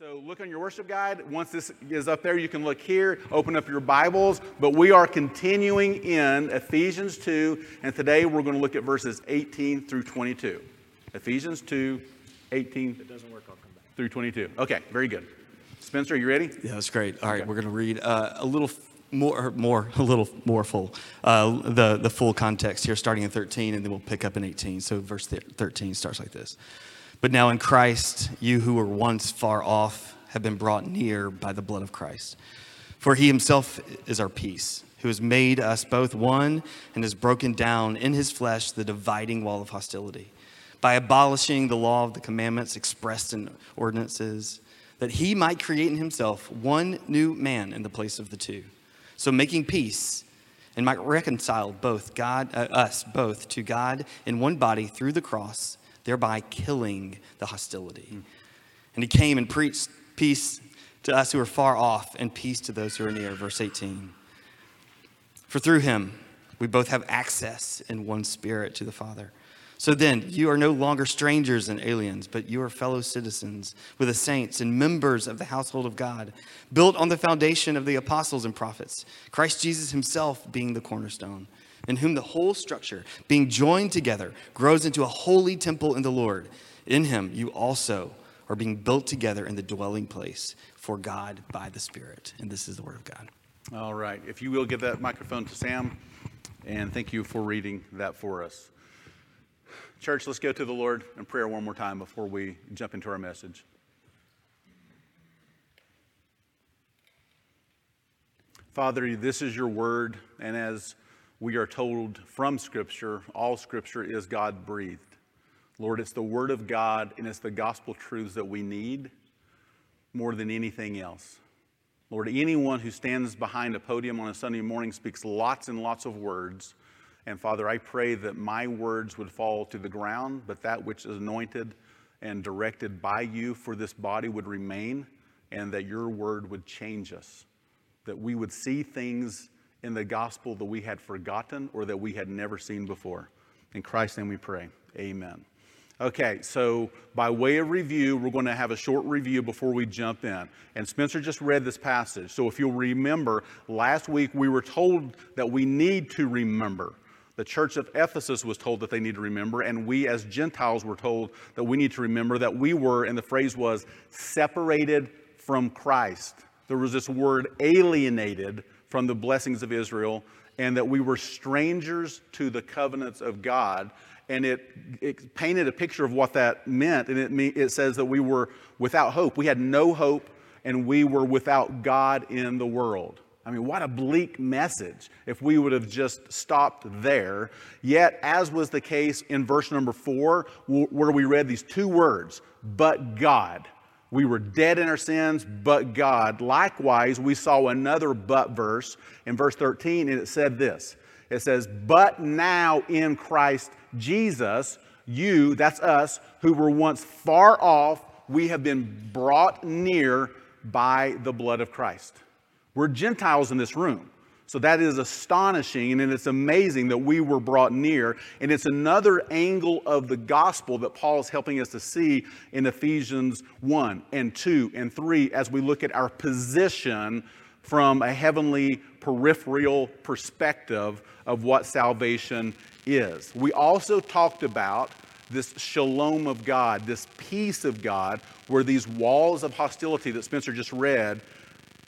So look on your worship guide. Once this is up there, you can look here, open up your Bibles. But we are continuing in Ephesians 2, and today we're going to look at verses 18 through 22. Ephesians 2, 18 If it doesn't work, I'll come back. through 22. Okay, very good. Spencer, are you ready? Yeah, that's great. All right, we're going to read uh, a little f- more, more, a little more full, uh, the the full context here, starting in 13, and then we'll pick up in 18. So verse thir- 13 starts like this: But now in Christ, you who were once far off have been brought near by the blood of Christ, for He Himself is our peace, who has made us both one and has broken down in His flesh the dividing wall of hostility, by abolishing the law of the commandments expressed in ordinances that he might create in himself one new man in the place of the two. So making peace and might reconcile both God, uh, us both to God in one body through the cross, thereby killing the hostility. And he came and preached peace to us who are far off and peace to those who are near. Verse 18. For through him we both have access in one spirit to the Father. So then, you are no longer strangers and aliens, but you are fellow citizens with the saints and members of the household of God, built on the foundation of the apostles and prophets, Christ Jesus himself being the cornerstone, in whom the whole structure, being joined together, grows into a holy temple in the Lord. In him, you also are being built together in the dwelling place for God by the Spirit. And this is the word of God. All right. If you will give that microphone to Sam, and thank you for reading that for us. Church, let's go to the Lord in prayer one more time before we jump into our message. Father, this is your word, and as we are told from Scripture, all Scripture is God breathed. Lord, it's the Word of God, and it's the gospel truths that we need more than anything else. Lord, anyone who stands behind a podium on a Sunday morning speaks lots and lots of words. And Father, I pray that my words would fall to the ground, but that which is anointed and directed by you for this body would remain, and that your word would change us. That we would see things in the gospel that we had forgotten or that we had never seen before. In Christ's name we pray. Amen. Okay, so by way of review, we're going to have a short review before we jump in. And Spencer just read this passage. So if you'll remember, last week we were told that we need to remember. The church of Ephesus was told that they need to remember, and we as Gentiles were told that we need to remember that we were, and the phrase was, separated from Christ. There was this word alienated from the blessings of Israel, and that we were strangers to the covenants of God and it, it, painted a picture of what that meant. And it, it says that we were without hope. We had no hope, and we were without God in the world. I mean, what a bleak message if we would have just stopped there. Yet, as was the case in verse number four, where we read these two words, but God. We were dead in our sins, but God. Likewise, we saw another but verse in verse 13, and it said this it says, But now in Christ Jesus, you, that's us, who were once far off, we have been brought near by the blood of Christ. We're Gentiles in this room. So that is astonishing and it's amazing that we were brought near. And it's another angle of the gospel that Paul is helping us to see in Ephesians 1 and 2 and 3 as we look at our position from a heavenly peripheral perspective of what salvation is. We also talked about this shalom of God, this peace of God, where these walls of hostility that Spencer just read,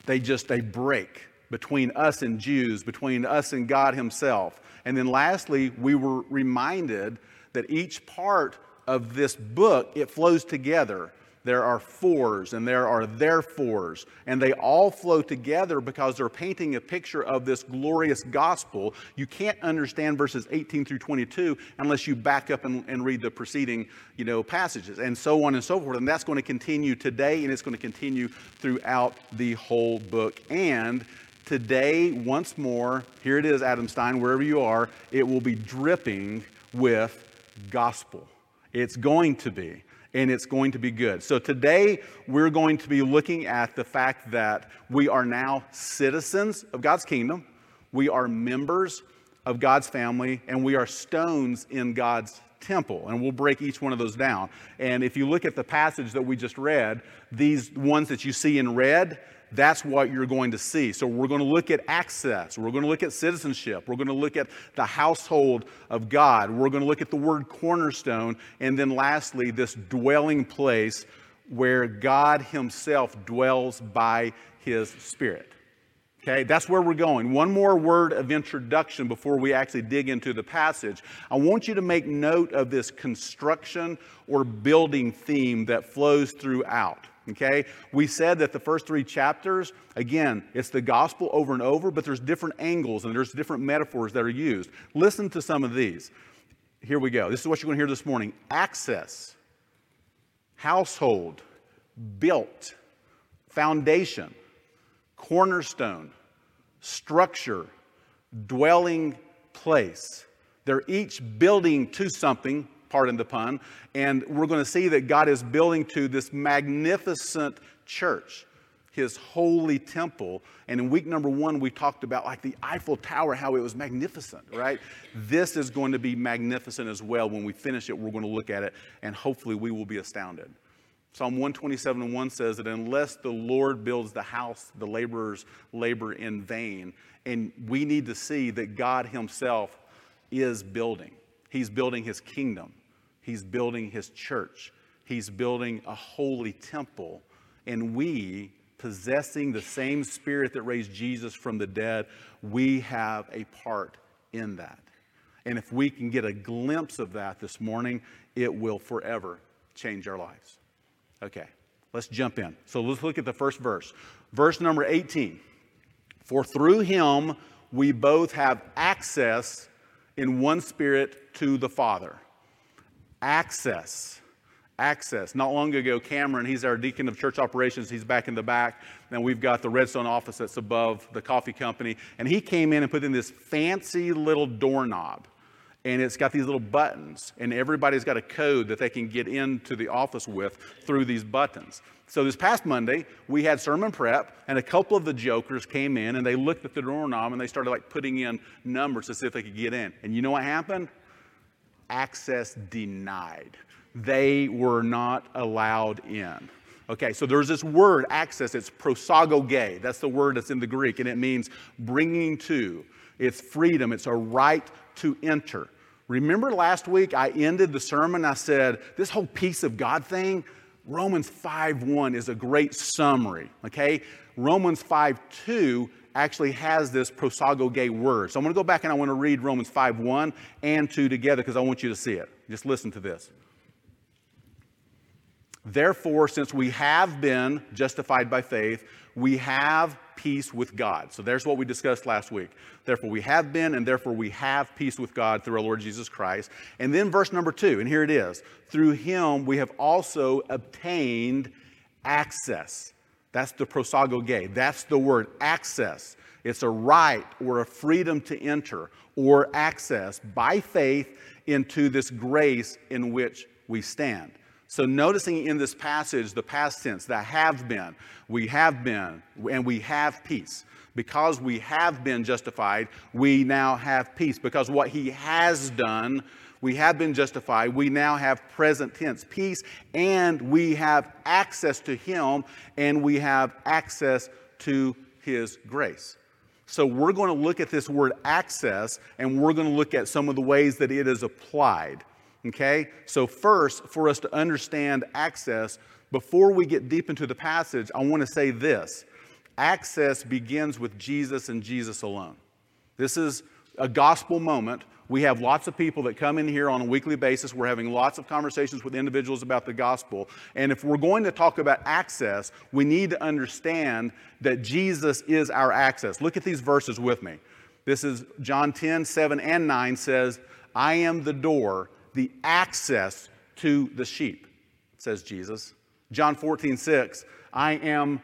they just they break between us and Jews, between us and God himself. And then lastly, we were reminded that each part of this book, it flows together there are fors and there are therefores, and they all flow together because they're painting a picture of this glorious gospel. You can't understand verses 18 through 22 unless you back up and, and read the preceding you know, passages, and so on and so forth. And that's going to continue today, and it's going to continue throughout the whole book. And today, once more, here it is, Adam Stein, wherever you are, it will be dripping with gospel. It's going to be and it's going to be good. So today we're going to be looking at the fact that we are now citizens of God's kingdom, we are members of God's family, and we are stones in God's temple. And we'll break each one of those down. And if you look at the passage that we just read, these ones that you see in red, that's what you're going to see. So we're going to look at access. We're going to look at citizenship. We're going to look at the household of God. We're going to look at the word cornerstone. And then lastly, this dwelling place where God Himself dwells by His Spirit. Okay, that's where we're going. One more word of introduction before we actually dig into the passage. I want you to make note of this construction or building theme that flows throughout. Okay, we said that the first three chapters, again, it's the gospel over and over, but there's different angles and there's different metaphors that are used. Listen to some of these. Here we go. This is what you're going to hear this morning access, household, built, foundation cornerstone, structure, dwelling place. They're each building to something, pardon the pun, and we're going to see that God is building to this magnificent church, his holy temple. And in week number one, we talked about like the Eiffel Tower, how it was magnificent, right? This is going to be magnificent as well. When we finish it, we're going to look at it, and hopefully we will be astounded. Psalm 127 and 1 says that unless the Lord builds the house, the laborers labor in vain. And we need to see that God Himself is building. He's building His kingdom, He's building His church, He's building a holy temple. And we, possessing the same spirit that raised Jesus from the dead, we have a part in that. And if we can get a glimpse of that this morning, it will forever change our lives. Okay, let's jump in. So let's look at the first verse. Verse number 18. For through him we both have access in one spirit to the Father. Access. Access. Not long ago, Cameron, he's our deacon of church operations, he's back in the back. And we've got the Redstone office that's above the coffee company. And he came in and put in this fancy little doorknob and it's got these little buttons, and everybody's got a code that they can get into the office with through these buttons. So this past Monday, we had sermon prep, and a couple of the jokers came in and they looked at the doorknob and they started like putting in numbers to see if they could get in. And you know what happened? Access denied. They were not allowed in. Okay, so there's this word, access. It's prosagoge. That's the word that's in the Greek, and it means bringing to. It's freedom. It's a right to enter. Remember last week I ended the sermon, I said, this whole peace of God thing, Romans 5 1 is a great summary, okay? Romans 5:2 actually has this prosagoge word. So I'm going to go back and I want to read Romans 5 1 and 2 together because I want you to see it. Just listen to this. Therefore, since we have been justified by faith, we have peace with God. So there's what we discussed last week. Therefore, we have been, and therefore we have peace with God through our Lord Jesus Christ. And then verse number two, and here it is through him we have also obtained access. That's the prosagoge. That's the word access. It's a right or a freedom to enter or access by faith into this grace in which we stand. So, noticing in this passage the past tense, that have been, we have been, and we have peace. Because we have been justified, we now have peace. Because what he has done, we have been justified. We now have present tense peace, and we have access to him, and we have access to his grace. So, we're going to look at this word access, and we're going to look at some of the ways that it is applied. Okay? So, first, for us to understand access, before we get deep into the passage, I want to say this access begins with Jesus and Jesus alone. This is a gospel moment. We have lots of people that come in here on a weekly basis. We're having lots of conversations with individuals about the gospel. And if we're going to talk about access, we need to understand that Jesus is our access. Look at these verses with me. This is John 10, 7 and 9 says, I am the door the access to the sheep, says Jesus. John 14, 6, I am,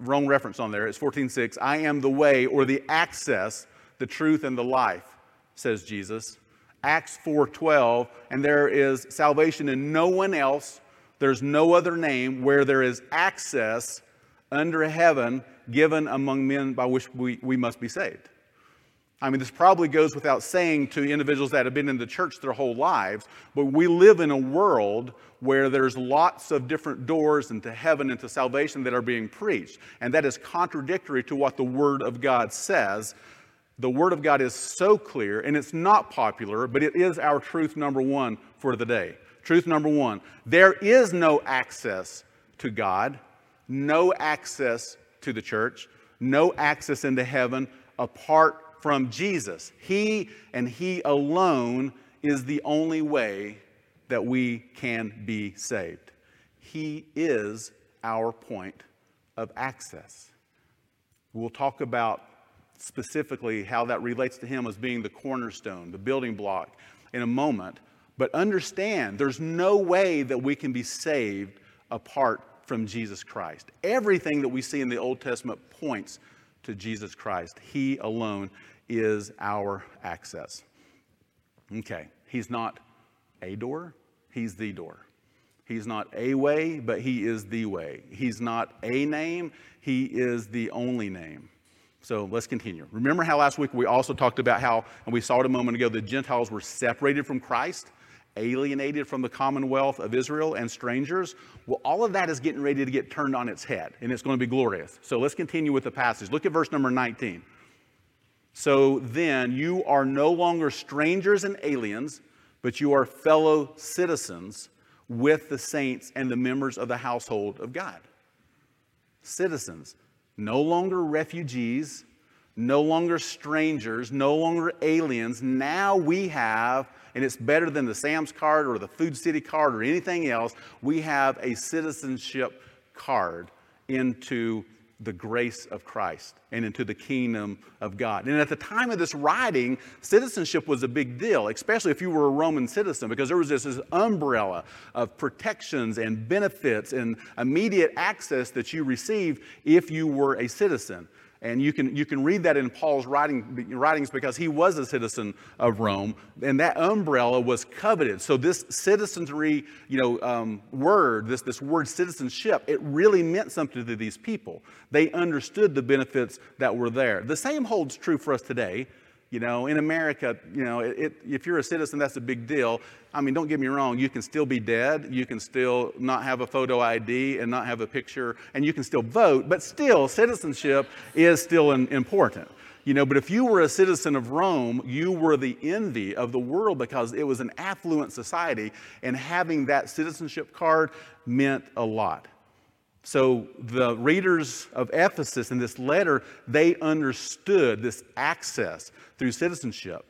wrong reference on there, it's 14, 6, I am the way or the access, the truth, and the life, says Jesus. Acts 4, 12, and there is salvation in no one else. There's no other name where there is access under heaven given among men by which we, we must be saved. I mean, this probably goes without saying to individuals that have been in the church their whole lives, but we live in a world where there's lots of different doors into heaven and to salvation that are being preached. And that is contradictory to what the Word of God says. The Word of God is so clear, and it's not popular, but it is our truth number one for the day. Truth number one there is no access to God, no access to the church, no access into heaven apart from Jesus. He and He alone is the only way that we can be saved. He is our point of access. We'll talk about specifically how that relates to Him as being the cornerstone, the building block, in a moment. But understand, there's no way that we can be saved apart from Jesus Christ. Everything that we see in the Old Testament points to Jesus Christ. He alone is our access. Okay, he's not a door, he's the door. He's not a way, but he is the way. He's not a name, he is the only name. So let's continue. Remember how last week we also talked about how, and we saw it a moment ago, the Gentiles were separated from Christ, alienated from the commonwealth of Israel, and strangers? Well, all of that is getting ready to get turned on its head, and it's going to be glorious. So let's continue with the passage. Look at verse number 19. So then you are no longer strangers and aliens, but you are fellow citizens with the saints and the members of the household of God. Citizens, no longer refugees, no longer strangers, no longer aliens. Now we have, and it's better than the Sam's card or the Food City card or anything else, we have a citizenship card into the grace of Christ and into the kingdom of God. And at the time of this writing, citizenship was a big deal, especially if you were a Roman citizen, because there was this, this, umbrella of protections and benefits and immediate access that you received if you were a citizen. And you can, you can read that in Paul's writing, writings because he was a citizen of Rome, and that umbrella was coveted. So this citizenry, you know, um, word, this, this word citizenship, it really meant something to these people. They understood the benefits that were there. The same holds true for us today. You know, in America, you know, it, it, if you're a citizen, that's a big deal. I mean, don't get me wrong, you can still be dead, you can still not have a photo ID and not have a picture, and you can still vote, but still, citizenship is still an, important. You know, but if you were a citizen of Rome, you were the envy of the world because it was an affluent society, and having that citizenship card meant a lot. So the readers of Ephesus in this letter, they understood this access through citizenship.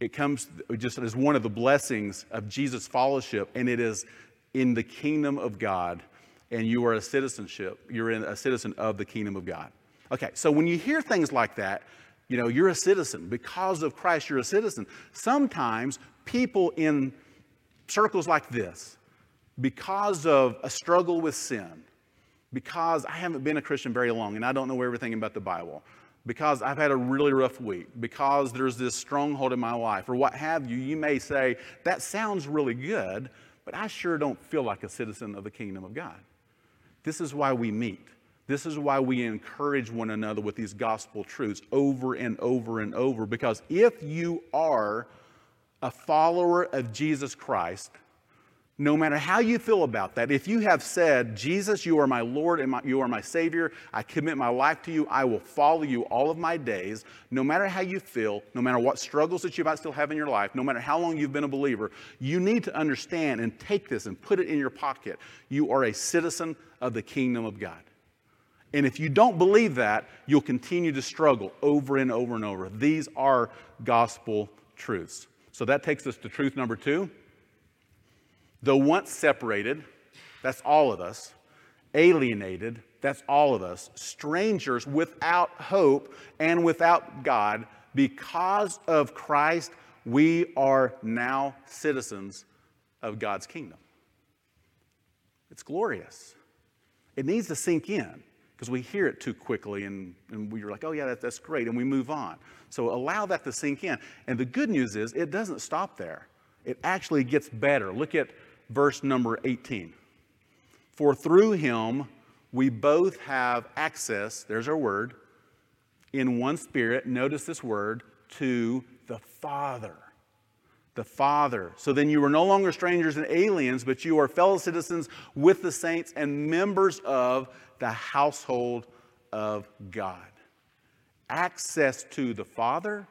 It comes just as one of the blessings of Jesus' fellowship, and it is in the kingdom of God, and you are a citizenship. You're in a citizen of the kingdom of God. Okay, so when you hear things like that, you know, you're a citizen. Because of Christ, you're a citizen. Sometimes people in circles like this, because of a struggle with sin, because I haven't been a Christian very long and I don't know everything about the Bible, because I've had a really rough week, because there's this stronghold in my life, or what have you, you may say, that sounds really good, but I sure don't feel like a citizen of the kingdom of God. This is why we meet. This is why we encourage one another with these gospel truths over and over and over. Because if you are a follower of Jesus Christ, no matter how you feel about that, if you have said, Jesus, you are my Lord and my, you are my Savior, I commit my life to you, I will follow you all of my days, no matter how you feel, no matter what struggles that you might still have in your life, no matter how long you've been a believer, you need to understand and take this and put it in your pocket. You are a citizen of the kingdom of God. And if you don't believe that, you'll continue to struggle over and over and over. These are gospel truths. So that takes us to truth number two. Though once separated, that's all of us, alienated, that's all of us, strangers without hope and without God, because of Christ, we are now citizens of God's kingdom. It's glorious. It needs to sink in because we hear it too quickly and, and we're like, oh, yeah, that, that's great, and we move on. So allow that to sink in. And the good news is, it doesn't stop there, it actually gets better. Look at verse number 18. For through him we both have access, there's our word, in one spirit, notice this word, to the Father. The Father. So then you are no longer strangers and aliens, but you are fellow citizens with the saints and members of the household of God. Access to the Father,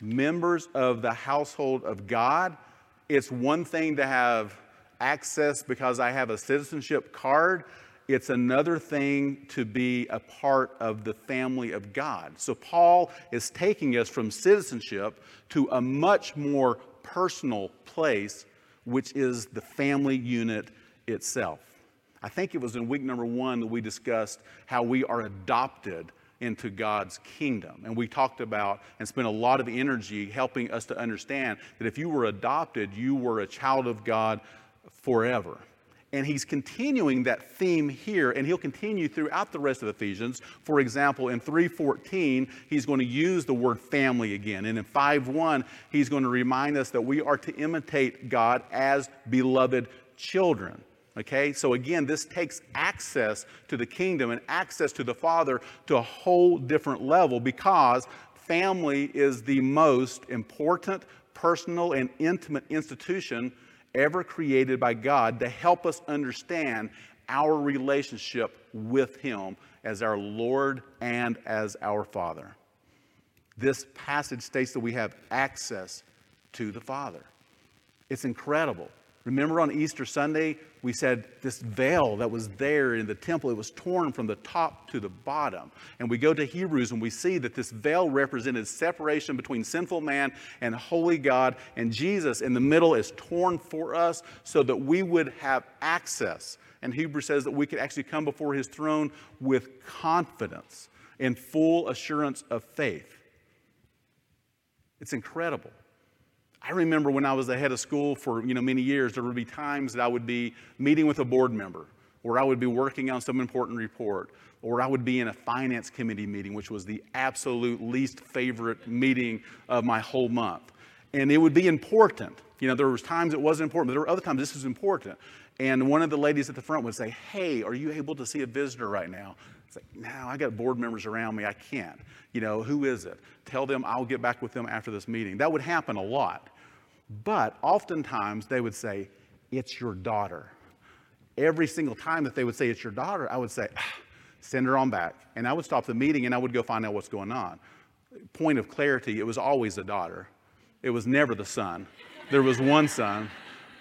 members of the household of God. It's one thing to have access because I have a citizenship card. It's another thing to be a part of the family of God. So, Paul is taking us from citizenship to a much more personal place, which is the family unit itself. I think it was in week number one that we discussed how we are adopted into God's kingdom. And we talked about and spent a lot of energy helping us to understand that if you were adopted, you were a child of God forever. And he's continuing that theme here, and he'll continue throughout the rest of Ephesians. For example, in 3:14, he's going to use the word family again. And in 5:1, he's going to remind us that we are to imitate God as beloved children. Okay, so again, this takes access to the kingdom and access to the Father to a whole different level because family is the most important, personal, and intimate institution ever created by God to help us understand our relationship with Him as our Lord and as our Father. This passage states that we have access to the Father. It's incredible. Remember on Easter Sunday, we said this veil that was there in the temple, it was torn from the top to the bottom. And we go to Hebrews and we see that this veil represented separation between sinful man and holy God. And Jesus in the middle is torn for us so that we would have access. And Hebrews says that we could actually come before his throne with confidence and full assurance of faith. It's incredible. I remember when I was the head of school for you know many years, there would be times that I would be meeting with a board member, or I would be working on some important report, or I would be in a finance committee meeting, which was the absolute least favorite meeting of my whole month. And it would be important. You know, there was times it wasn't important, but there were other times this was important. And one of the ladies at the front would say, Hey, are you able to see a visitor right now? It's like, no, I got board members around me. I can't. You know, who is it? Tell them I'll get back with them after this meeting. That would happen a lot. But oftentimes they would say, It's your daughter. Every single time that they would say, It's your daughter, I would say, ah, Send her on back. And I would stop the meeting and I would go find out what's going on. Point of clarity, it was always a daughter, it was never the son. There was one son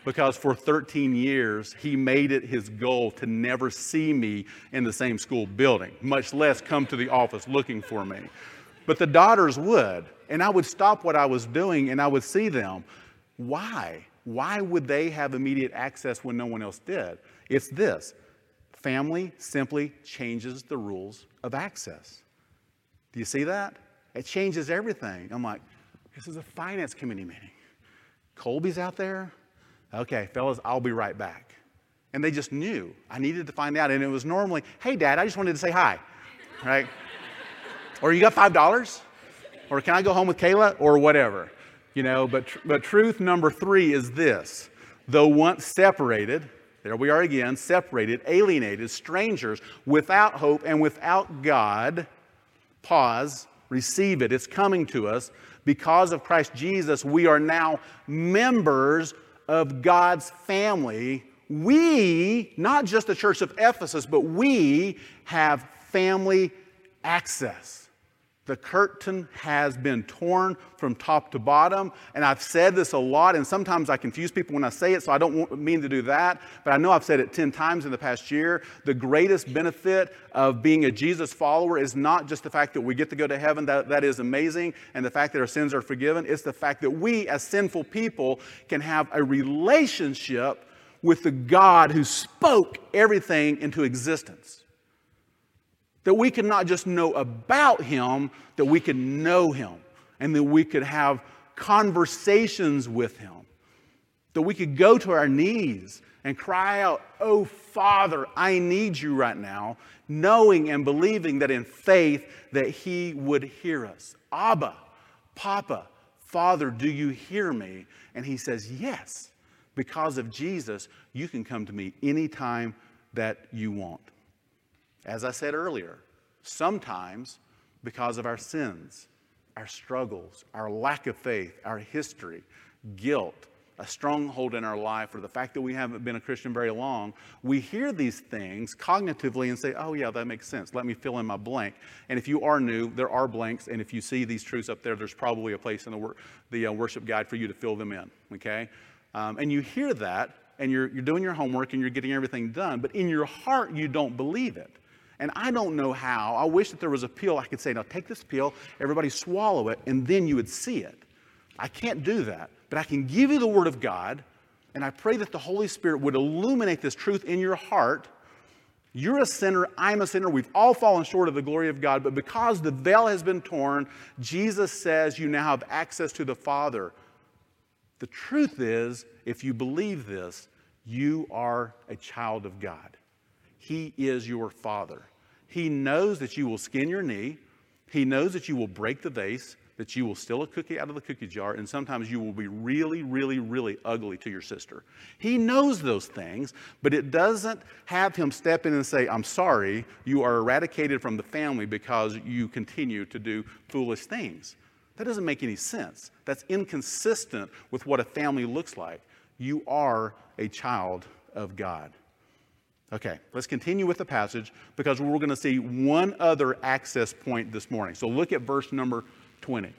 because for 13 years he made it his goal to never see me in the same school building, much less come to the office looking for me. But the daughters would, and I would stop what I was doing and I would see them. Why? Why would they have immediate access when no one else did? It's this family simply changes the rules of access. Do you see that? It changes everything. I'm like, this is a finance committee meeting. Colby's out there? Okay, fellas, I'll be right back. And they just knew. I needed to find out. And it was normally, hey, dad, I just wanted to say hi, right? or you got $5? Or can I go home with Kayla? Or whatever. You know, but, but truth number three is this though once separated, there we are again, separated, alienated, strangers, without hope and without God, pause, receive it. It's coming to us. Because of Christ Jesus, we are now members of God's family. We, not just the church of Ephesus, but we have family access. The curtain has been torn from top to bottom. And I've said this a lot, and sometimes I confuse people when I say it, so I don't mean to do that. But I know I've said it 10 times in the past year. The greatest benefit of being a Jesus follower is not just the fact that we get to go to heaven, that, that is amazing, and the fact that our sins are forgiven. It's the fact that we, as sinful people, can have a relationship with the God who spoke everything into existence. That we could not just know about him, that we could know him, and that we could have conversations with him. That we could go to our knees and cry out, Oh, Father, I need you right now, knowing and believing that in faith that he would hear us. Abba, Papa, Father, do you hear me? And he says, Yes. Because of Jesus, you can come to me anytime that you want. As I said earlier, sometimes because of our sins. our struggles, our lack of faith, our history, guilt, a stronghold in our life, or the fact that we haven't been a Christian very long, we hear these things cognitively and say, oh, yeah, that makes sense. Let me fill in my blank. And if you are new, there are blanks. And if you see these truths up there, there's probably a place in the, wor- the uh, worship guide for you to fill them in, okay? Um, and you hear that, and you're, you're doing your homework and you're getting everything done, but in your heart, you don't believe it. And I don't know how. I wish that there was a pill I could say, now take this pill, everybody swallow it, and then you would see it. I can't do that but I can give you the Word of God, and I pray that the Holy Spirit would illuminate this truth in your heart. You're a sinner, I'm a sinner, we've all fallen short of the glory of God, but because the veil has been torn, Jesus says you now have access to the Father. The truth is, if you believe this, you are a child of God. He is your Father. He knows that you will skin your knee. He knows that you will break the vase that you will steal a cookie out of the cookie jar, and sometimes you will be really, really, really ugly to your sister. He knows those things, but it doesn't have him step in and say, I'm sorry, you are eradicated from the family because you continue to do foolish things. That doesn't make any sense. That's inconsistent with what a family looks like. You are a child of God. Okay, let's continue with the passage because we're going to see one other access point this morning. So look at verse number 20.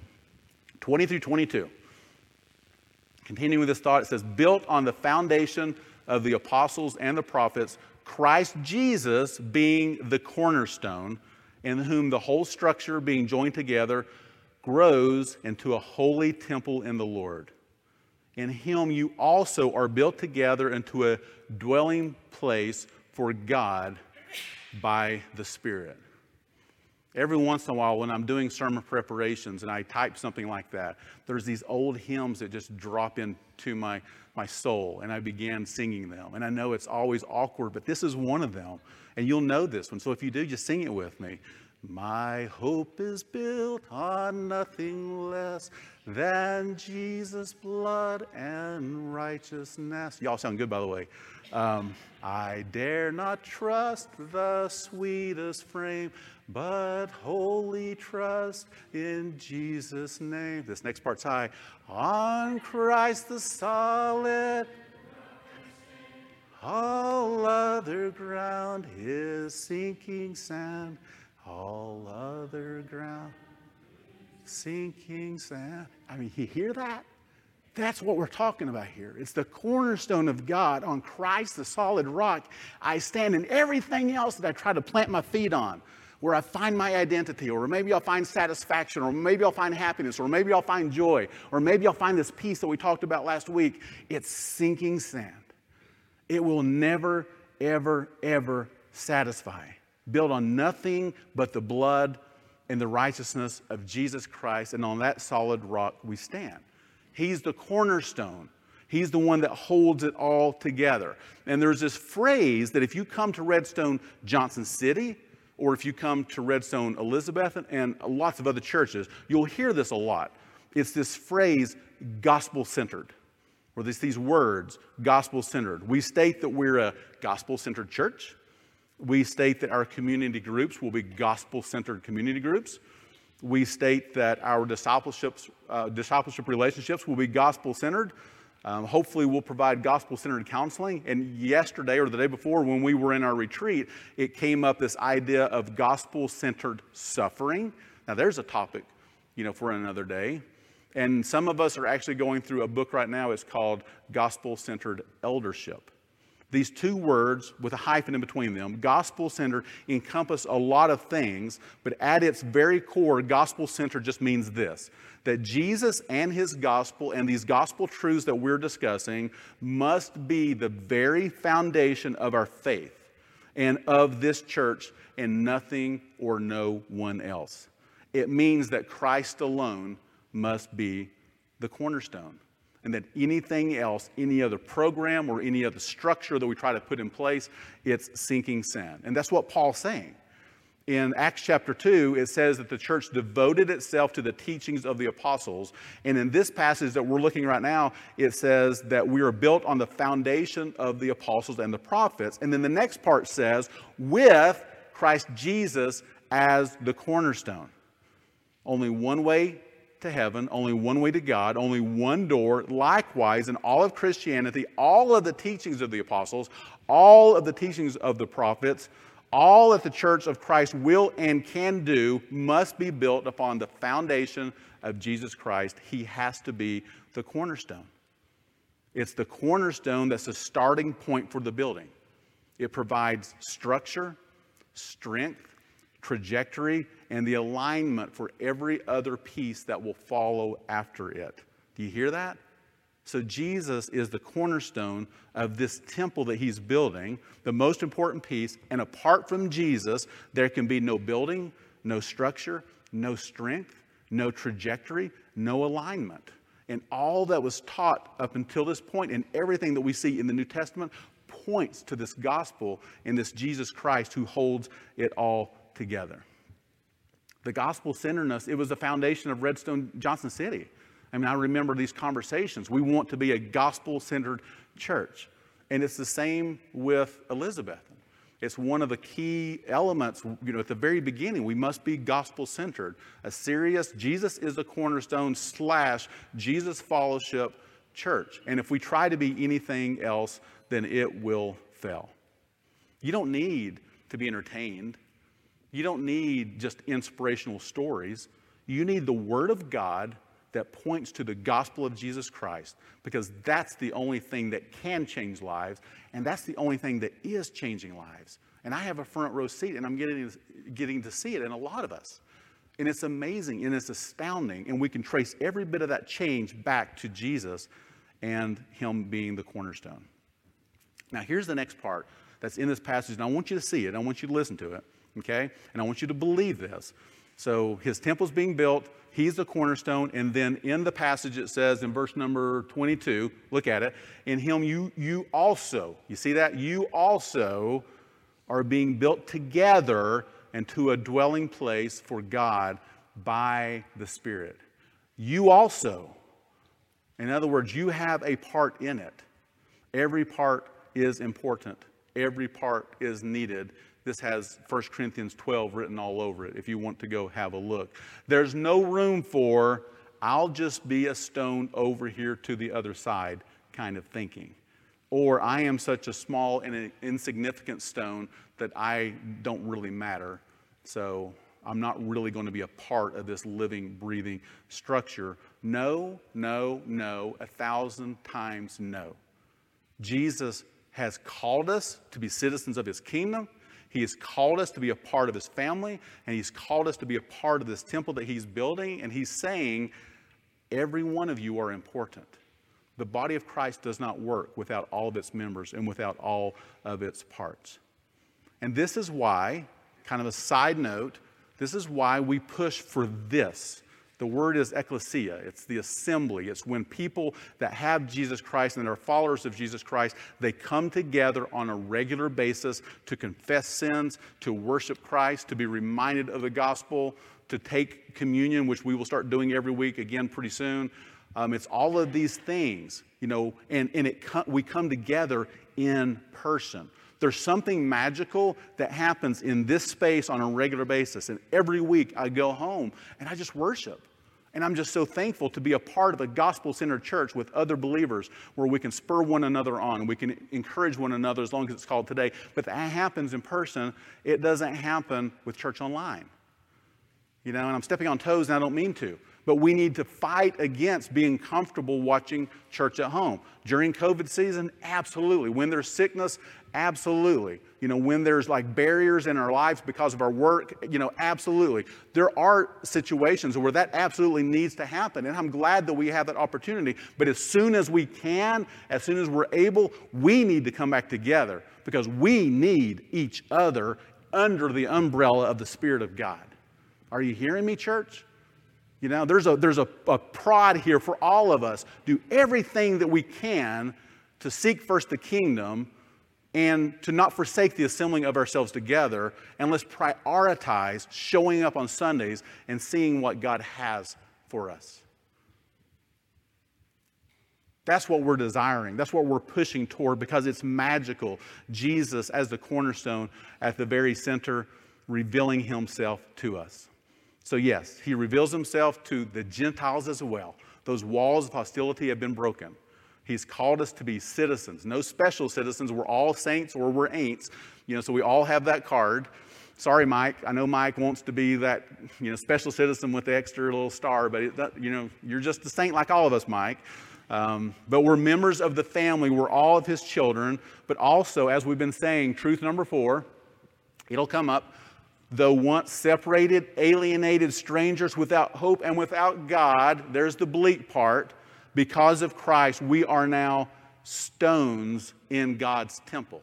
20 through 22. Continuing with this thought, it says, built on the foundation of the apostles and the prophets, Christ Jesus being the cornerstone, in whom the whole structure being joined together grows into a holy temple in the Lord. In him you also are built together into a dwelling place for God by the Spirit. Every once in a while, when I'm doing sermon preparations and I type something like that, there's these old hymns that just drop into my, my soul, and I began singing them. And I know it's always awkward, but this is one of them. And you'll know this one. So if you do, just sing it with me. My hope is built on nothing less than Jesus' blood and righteousness. Y'all sound good, by the way. Um, I dare not trust the sweetest frame but wholly trust in Jesus' name. This next part's high. On Christ the solid, all other ground is sinking sand. All other ground, sinking sand. I mean, you hear that? That's what we're talking about here. It's the cornerstone of God on Christ, the solid rock. I stand in everything else that I try to plant my feet on where I find my identity, or maybe I'll find satisfaction, or maybe I'll find happiness, or maybe I'll find joy, or maybe I'll find this peace that we talked about last week. It's sinking sand. It will never, ever, ever satisfy. Built on nothing but the blood and the righteousness of Jesus Christ, and on that solid rock we stand. He's the cornerstone. He's the one that holds it all together. And there's this phrase that if you come to Redstone Johnson City, or if you come to Redstone Elizabeth and lots of other churches, you'll hear this a lot. It's this phrase, gospel centered, or this, these words, gospel centered. We state that we're a gospel centered church. We state that our community groups will be gospel centered community groups. We state that our discipleship, uh, discipleship relationships will be gospel centered. Um, hopefully, we'll provide gospel centered counseling. And yesterday or the day before, when we were in our retreat, it came up this idea of gospel centered suffering. Now, there's a topic, you know, for another day. And some of us are actually going through a book right now. It's called Gospel Centered Eldership. These two words with a hyphen in between them, gospel center, encompass a lot of things, but at its very core, gospel center just means this that Jesus and his gospel and these gospel truths that we're discussing must be the very foundation of our faith and of this church and nothing or no one else. It means that Christ alone must be the cornerstone and that anything else, any other program or any other structure that we try to put in place, it's sinking sand. And that's what Paul's saying. In Acts chapter 2, it says that the church devoted itself to the teachings of the apostles. And in this passage that we're looking right now, it says that we are built on the foundation of the apostles and the prophets. And then the next part says, with Christ Jesus as the cornerstone. Only one way to heaven, only one way to God, only one door. Likewise, in all of Christianity, all of the teachings of the apostles, all of the teachings of the prophets, all that the church of Christ will and can do must be built upon the foundation of Jesus Christ. He has to be the cornerstone. It's the cornerstone that's the starting point for the building. It provides structure, strength, trajectory, and the alignment for every other piece that will follow after it. Do you hear that? So, Jesus is the cornerstone of this temple that he's building, the most important piece. And apart from Jesus, there can be no building, no structure, no strength, no trajectory, no alignment. And all that was taught up until this point, and everything that we see in the New Testament, points to this gospel and this Jesus Christ who holds it all together. The gospel centeredness, it was the foundation of Redstone Johnson City. I mean, I remember these conversations. We want to be a gospel centered church. And it's the same with Elizabeth. It's one of the key elements, you know, at the very beginning, we must be gospel centered. A serious, Jesus is a cornerstone slash Jesus fellowship church. And if we try to be anything else, then it will fail. You don't need to be entertained. You don't need just inspirational stories. You need the Word of God that points to the gospel of Jesus Christ because that's the only thing that can change lives and that's the only thing that is changing lives. And I have a front row seat and I'm getting, getting to see it in a lot of us. And it's amazing and it's astounding. And we can trace every bit of that change back to Jesus and Him being the cornerstone. Now, here's the next part that's in this passage, and I want you to see it. I want you to listen to it, okay? And I want you to believe this. So, His temple's being built He's the cornerstone. And then in the passage, it says in verse number 22, look at it, in him you, you also, you see that? You also are being built together into a dwelling place for God by the Spirit. You also, in other words, you have a part in it. Every part is important, every part is needed this has 1 Corinthians 12 written all over it if you want to go have a look. There's no room for, I'll just be a stone over here to the other side kind of thinking. Or I am such a small and insignificant stone that I don't really matter. So I'm not really going to be a part of this living, breathing structure. No, no, no, a thousand times no. Jesus has called us to be citizens of his kingdom. He has called us to be a part of His family, and He's called us to be a part of this temple that He's building. And He's saying, every one of you are important. The body of Christ does not work without all of its members and without all of its parts. And this is why, kind of a side note, this is why we push for this the word is ecclesia, it's the assembly. It's when people that have Jesus Christ and are followers of Jesus Christ, they come together on a regular basis to confess sins, to worship Christ, to be reminded of the gospel, to take communion, which we will start doing every week again pretty soon. Um, it's all of these things, you know, and, and it we come together in person. There's something magical that happens in this space on a regular basis. And every week I go home and I just worship. And I'm just so thankful to be a part of a gospel centered church with other believers where we can spur one another on. We can encourage one another as long as it's called today. But that happens in person, it doesn't happen with church online. You know, and I'm stepping on toes and I don't mean to. But we need to fight against being comfortable watching church at home. During COVID season, absolutely. When there's sickness, absolutely. You know, when there's like barriers in our lives because of our work, you know, absolutely. There are situations where that absolutely needs to happen. And I'm glad that we have that opportunity. But as soon as we can, as soon as we're able, we need to come back together because we need each other under the umbrella of the Spirit of God. Are you hearing me, church? You know, there's a, there's a, a prod here for all of us. Do everything that we can to seek first the kingdom and to not forsake the assembling of ourselves together. And let's prioritize showing up on Sundays and seeing what God has for us. That's what we're desiring. That's what we're pushing toward because it's magical. Jesus, as the cornerstone, at the very center, revealing himself to us. So, yes, he reveals himself to the Gentiles as well. Those walls of hostility have been broken. He's called us to be citizens, no special citizens. We're all saints or we're ain'ts. You know, so we all have that card. Sorry, Mike. I know Mike wants to be that you know special citizen with the extra little star, but it, that, you know you're just a saint like all of us, Mike. Um, but we're members of the family. We're all of his children. But also, as we've been saying, truth number four, it'll come up. Though once separated, alienated strangers without hope and without God, there's the bleak part. Because of Christ, we are now stones in God's temple.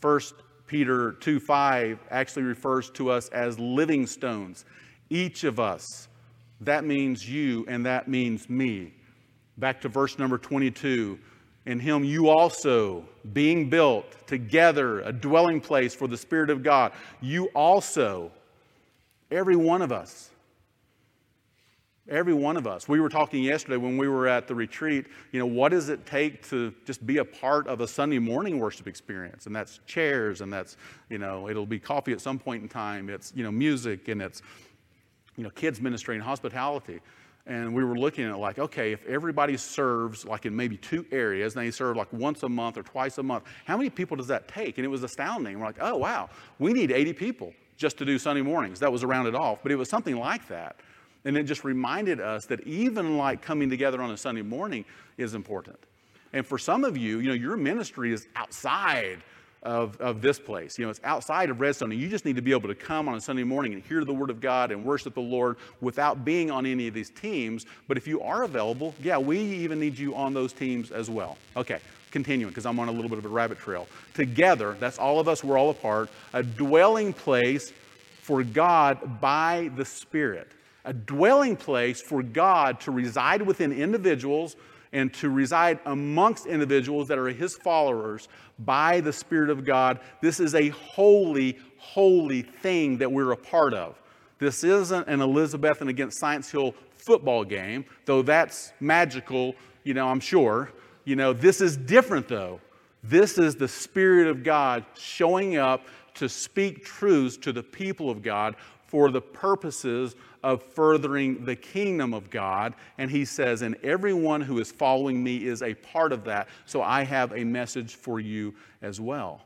First Peter 2 5 actually refers to us as living stones. Each of us, that means you and that means me. Back to verse number 22. In him you also, being built together, a dwelling place for the Spirit of God, you also, every one of us, Every one of us. We were talking yesterday when we were at the retreat, you know, what does it take to just be a part of a Sunday morning worship experience? And that's chairs and that's, you know, it'll be coffee at some point in time. It's, you know, music and it's, you know, kids ministry and hospitality. And we were looking at like, okay, if everybody serves like in maybe two areas, and they serve like once a month or twice a month, how many people does that take? And it was astounding. We're like, oh, wow, we need 80 people just to do Sunday mornings. That was a rounded off, but it was something like that. And it just reminded us that even like coming together on a Sunday morning is important. And for some of you, you know, your ministry is outside of, of this place. You know, it's outside of Redstone, and you just need to be able to come on a Sunday morning and hear the Word of God and worship the Lord without being on any of these teams. But if you are available, yeah, we even need you on those teams as well. Okay, continuing, because I'm on a little bit of a rabbit trail. Together, that's all of us, we're all apart, a dwelling place for God by the Spirit a dwelling place for God to reside within individuals and to reside amongst individuals that are His followers by the Spirit of God. This is a holy, holy thing that we're a part of. This isn't an Elizabethton against Science Hill football game, though that's magical, you know, I'm sure. You know, this is different though. This is the Spirit of God showing up to speak truths to the people of God for the purposes of furthering the kingdom of God. And he says, and everyone who is following me is a part of that. So I have a message for you as well.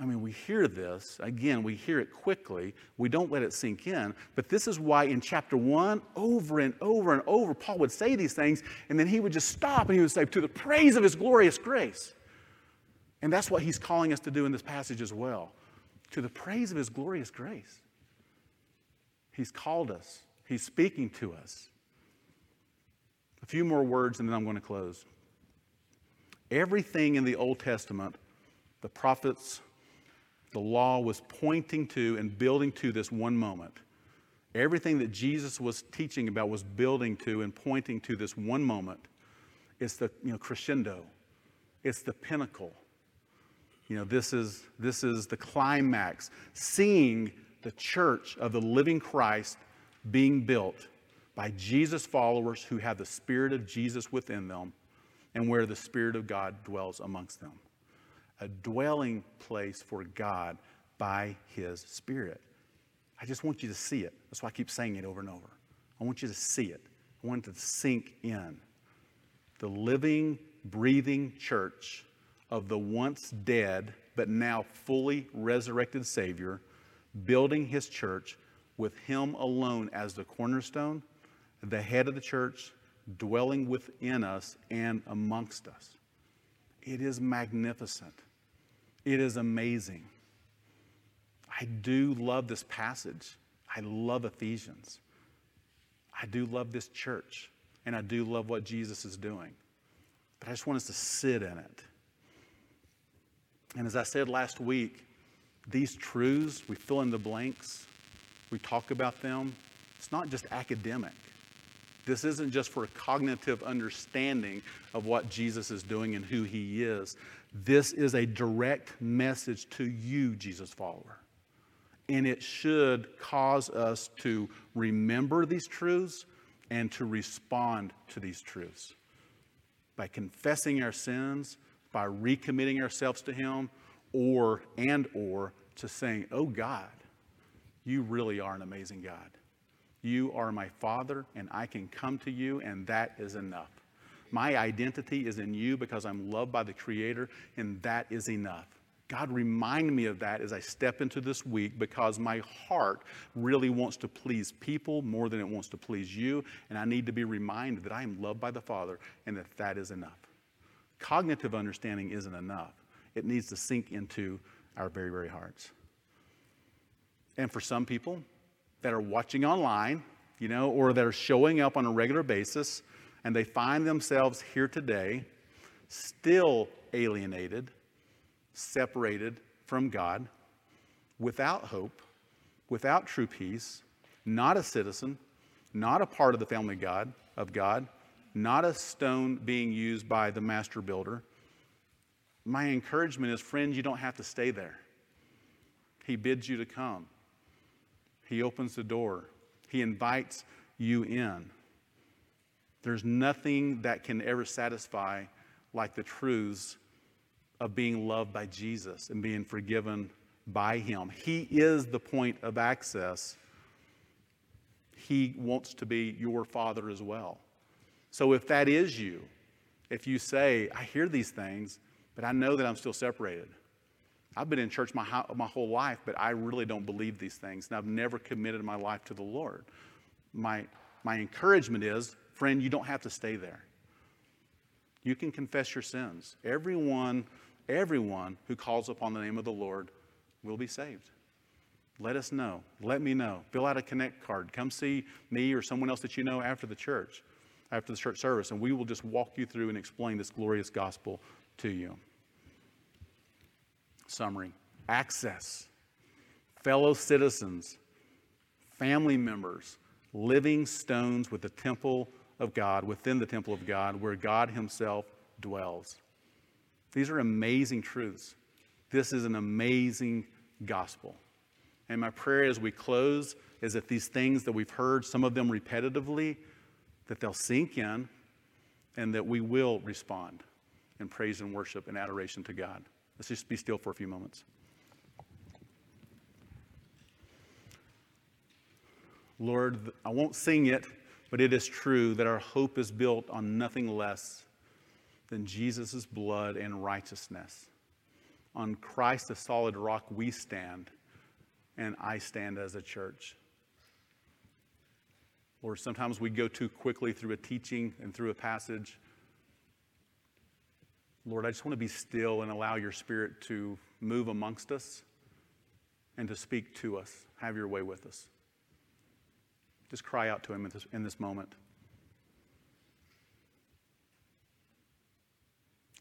I mean, we hear this. Again, we hear it quickly. We don't let it sink in. But this is why in chapter one, over and over and over, Paul would say these things, and then he would just stop and he would say, To the praise of his glorious grace. And that's what he's calling us to do in this passage as well. To the praise of his glorious grace. He's called us, He's speaking to us. A few more words and then I'm going to close. Everything in the Old Testament, the prophets, the law was pointing to and building to this one moment. Everything that Jesus was teaching about was building to and pointing to this one moment. It's the you know, crescendo, it's the pinnacle. You know, this is, this is the climax. Seeing the church of the living Christ being built by Jesus followers who have the Spirit of Jesus within them and where the Spirit of God dwells amongst them. A dwelling place for God by His Spirit. I just want you to see it. That's why I keep saying it over and over. I want you to see it. I want it to sink in. The living, breathing church of the once dead, but now fully resurrected Savior building his church with him alone as the cornerstone, the head of the church, dwelling within us and amongst us. It is magnificent. It is amazing. I do love this passage. I love Ephesians. I do love this church. And I do love what Jesus is doing. But I just want us to sit in it. And as I said last week, these truths, we fill in the blanks, we talk about them. It's not just academic. This isn't just for a cognitive understanding of what Jesus is doing and who he is. This is a direct message to you, Jesus follower. And it should cause us to remember these truths and to respond to these truths. By confessing our sins, by recommitting ourselves to him, or and or to saying, "Oh God, You really are an amazing God. You are my Father, and I can come to you, and that is enough. My identity is in you because I'm loved by the Creator, and that is enough. God, remind me of that as I step into this week because my heart really wants to please people more than it wants to please you. And I need to be reminded that I am loved by the Father and that that is enough. Cognitive understanding isn't enough, it needs to sink into our very, very hearts. And for some people that are watching online, you know, or that are showing up on a regular basis, and they find themselves here today, still alienated separated from God, without hope, without true peace, not a citizen, not a part of the family God, of God, not a stone being used by the master builder. My encouragement is, friends, you don't have to stay there. He bids you to come. He opens the door. He invites you in. There's nothing that can ever satisfy like the truths of being loved by Jesus and being forgiven by Him. He is the point of access. He wants to be your Father as well. So if that is you, if you say, I hear these things, but I know that I'm still separated. I've been in church my, my whole life, but I really don't believe these things, and I've never committed my life to the Lord. My, my encouragement is, friend, you don't have to stay there. You can confess your sins. Everyone everyone who calls upon the name of the Lord will be saved. Let us know. Let me know. Fill out a connect card. Come see me or someone else that you know after the church, after the church service, and we will just walk you through and explain this glorious gospel to you. Summary access, fellow citizens, family members, living stones with the temple of God, within the temple of God, where God Himself dwells. These are amazing truths. This is an amazing gospel. And my prayer as we close is that these things that we've heard, some of them repetitively, that they'll sink in and that we will respond in praise and worship and adoration to God. Let's just be still for a few moments. Lord, I won't sing it, but it is true that our hope is built on nothing less than Jesus' blood and righteousness. On Christ, the solid rock, we stand, and I stand as a church. Lord, sometimes we go too quickly through a teaching and through a passage. Lord, I just want to be still and allow your spirit to move amongst us and to speak to us. Have your way with us. Just cry out to him in this, in this moment.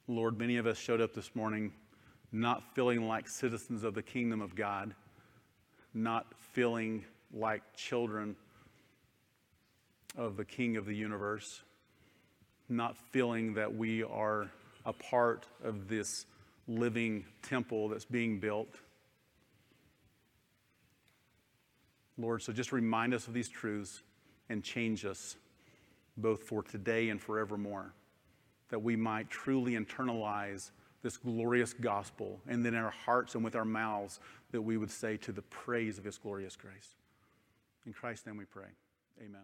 Lord, many of us showed up this morning not feeling like citizens of the kingdom of God, not feeling like children of the King of the universe, not feeling that we are a part of this living temple that's being built. Lord, so just remind us of these truths and change us both for today and forevermore that we might truly internalize this glorious gospel, and then in our hearts and with our mouths, that we would say to the praise of his glorious grace. In Christ's name we pray. Amen.